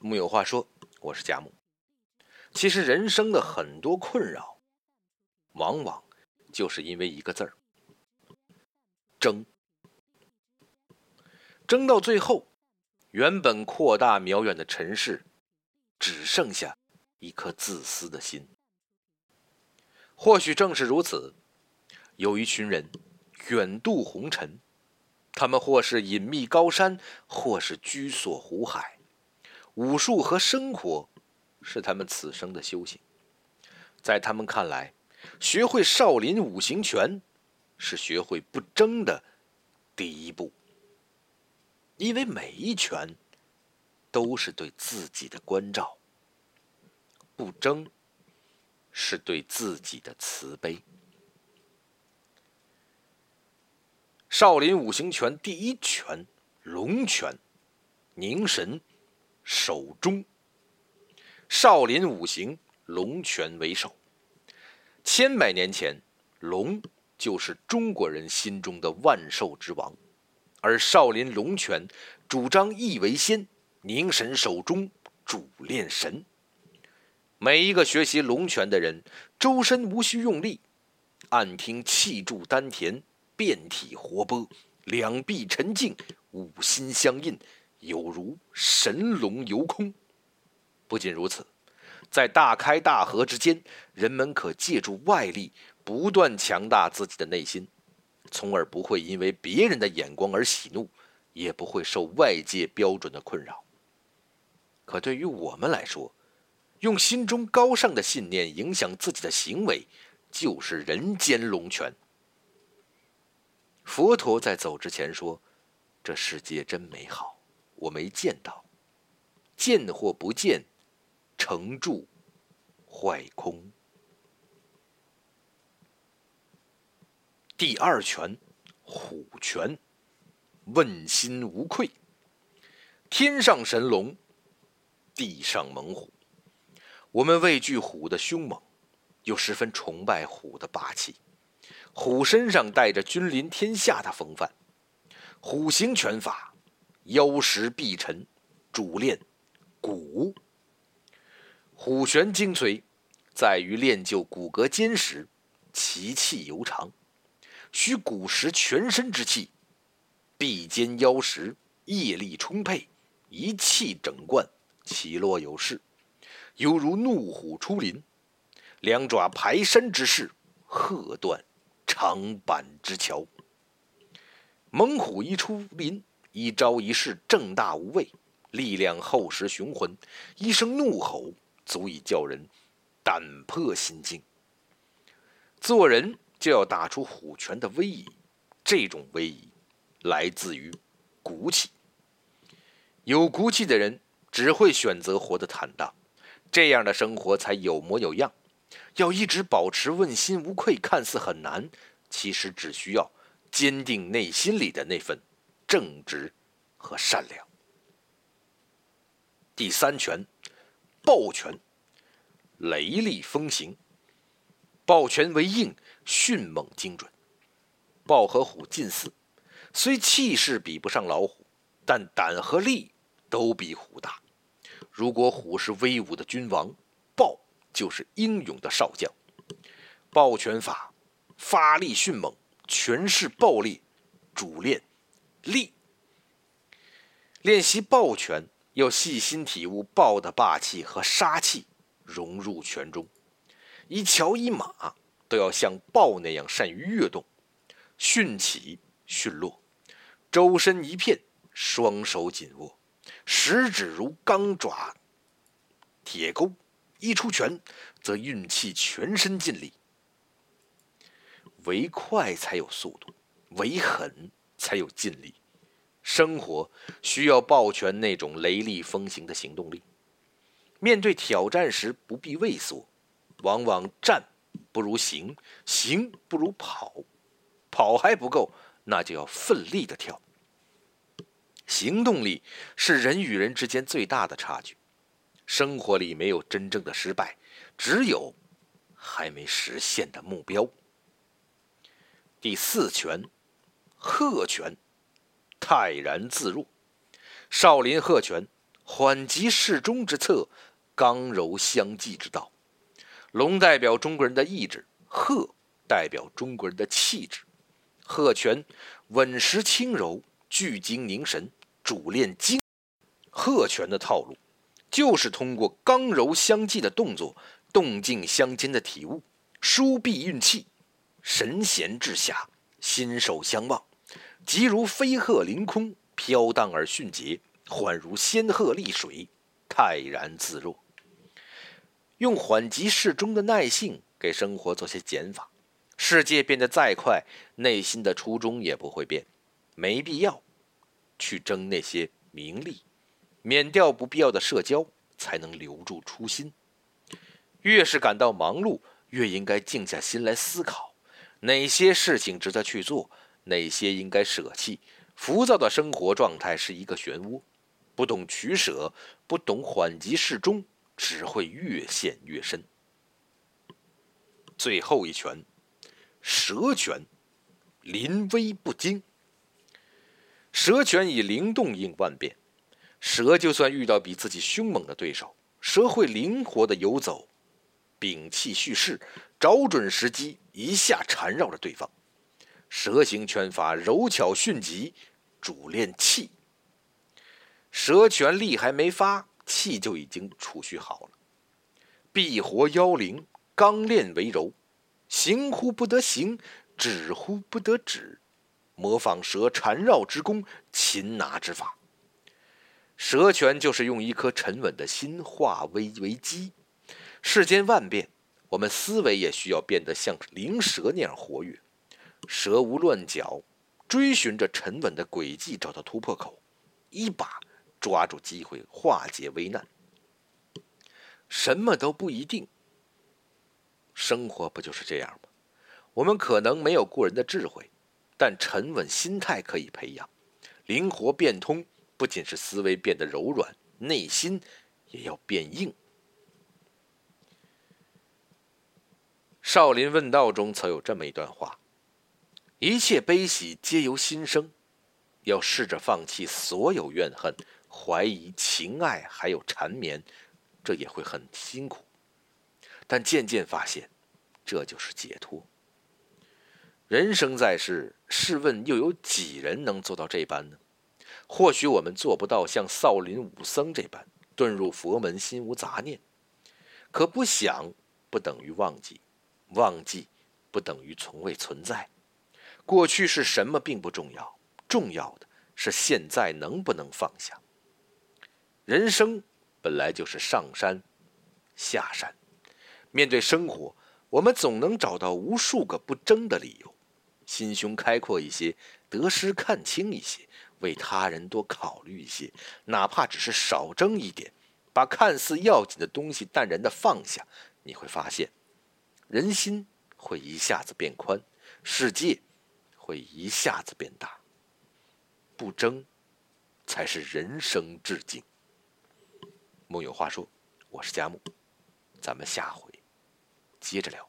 木有话说，我是贾木。其实人生的很多困扰，往往就是因为一个字儿——争。争到最后，原本扩大渺远的尘世，只剩下一颗自私的心。或许正是如此，有一群人远渡红尘，他们或是隐秘高山，或是居所湖海。武术和生活是他们此生的修行，在他们看来，学会少林五行拳是学会不争的第一步，因为每一拳都是对自己的关照，不争是对自己的慈悲。少林五行拳第一拳龙拳，凝神。手中，少林五行龙拳为首。千百年前，龙就是中国人心中的万兽之王，而少林龙拳主张意为先，凝神守中，主练神。每一个学习龙拳的人，周身无需用力，暗听气注丹田，遍体活泼，两臂沉静，五心相印。有如神龙游空。不仅如此，在大开大合之间，人们可借助外力不断强大自己的内心，从而不会因为别人的眼光而喜怒，也不会受外界标准的困扰。可对于我们来说，用心中高尚的信念影响自己的行为，就是人间龙泉。佛陀在走之前说：“这世界真美好。”我没见到，见或不见，成住坏空。第二拳，虎拳，问心无愧。天上神龙，地上猛虎。我们畏惧虎的凶猛，又十分崇拜虎的霸气。虎身上带着君临天下的风范，虎形拳法。腰实必沉，主练骨。虎拳精髓在于练就骨骼坚实、其气尤长，需骨实全身之气，臂坚腰实，业力充沛，一气整贯，起落有势，犹如怒虎出林，两爪排山之势，喝断长坂之桥。猛虎一出林。一招一式正大无畏，力量厚实雄浑，一声怒吼足以叫人胆破心惊。做人就要打出虎拳的威仪，这种威仪来自于骨气。有骨气的人只会选择活得坦荡，这样的生活才有模有样。要一直保持问心无愧，看似很难，其实只需要坚定内心里的那份。正直和善良。第三拳，抱拳，雷厉风行。抱拳为硬，迅猛精准。豹和虎近似，虽气势比不上老虎，但胆和力都比虎大。如果虎是威武的君王，豹就是英勇的少将。抱拳法发力迅猛，全是暴力，主练。力练习抱拳，要细心体悟抱的霸气和杀气，融入拳中。一桥一马都要像豹那样善于跃动，迅起迅落，周身一片，双手紧握，食指如钢爪、铁钩。一出拳，则运气全身尽力。为快才有速度，为狠。才有劲力，生活需要抱拳那种雷厉风行的行动力。面对挑战时，不必畏缩，往往战不如行，行不如跑，跑还不够，那就要奋力的跳。行动力是人与人之间最大的差距。生活里没有真正的失败，只有还没实现的目标。第四拳。鹤拳，泰然自若。少林鹤拳，缓急适中之策，刚柔相济之道。龙代表中国人的意志，鹤代表中国人的气质。鹤拳稳实轻柔，聚精凝神，主练精。鹤拳的套路，就是通过刚柔相济的动作，动静相间的体悟，舒臂运气，神闲至暇，心手相望，即如飞鹤凌空，飘荡而迅捷；缓如仙鹤立水，泰然自若。用缓急适中的耐性，给生活做些减法。世界变得再快，内心的初衷也不会变。没必要去争那些名利，免掉不必要的社交，才能留住初心。越是感到忙碌，越应该静下心来思考，哪些事情值得去做，哪些应该舍弃。浮躁的生活状态是一个漩涡，不懂取舍，不懂缓急适中。只会越陷越深。最后一拳，蛇拳，临危不惊。蛇拳以灵动应万变，蛇就算遇到比自己凶猛的对手，蛇会灵活的游走，屏气蓄势，找准时机，一下缠绕着对方。蛇形拳法柔巧迅疾，主练气。蛇拳力还没发。气就已经储蓄好了，必活妖灵，刚练为柔，行乎不得行，止乎不得止，模仿蛇缠绕之功，擒拿之法。蛇拳就是用一颗沉稳的心化危为机。世间万变，我们思维也需要变得像灵蛇那样活跃，蛇无乱脚，追寻着沉稳的轨迹，找到突破口，一把。抓住机会化解危难，什么都不一定。生活不就是这样吗？我们可能没有过人的智慧，但沉稳心态可以培养。灵活变通，不仅是思维变得柔软，内心也要变硬。《少林问道》中曾有这么一段话：“一切悲喜皆由心生，要试着放弃所有怨恨。”怀疑、情爱还有缠绵，这也会很辛苦，但渐渐发现，这就是解脱。人生在世，试问又有几人能做到这般呢？或许我们做不到像少林武僧这般遁入佛门，心无杂念。可不想不等于忘记，忘记不等于从未存在。过去是什么并不重要，重要的是现在能不能放下。人生本来就是上山下山，面对生活，我们总能找到无数个不争的理由。心胸开阔一些，得失看清一些，为他人多考虑一些，哪怕只是少争一点，把看似要紧的东西淡然的放下，你会发现，人心会一下子变宽，世界会一下子变大。不争，才是人生至境。木有话说，我是佳木，咱们下回接着聊。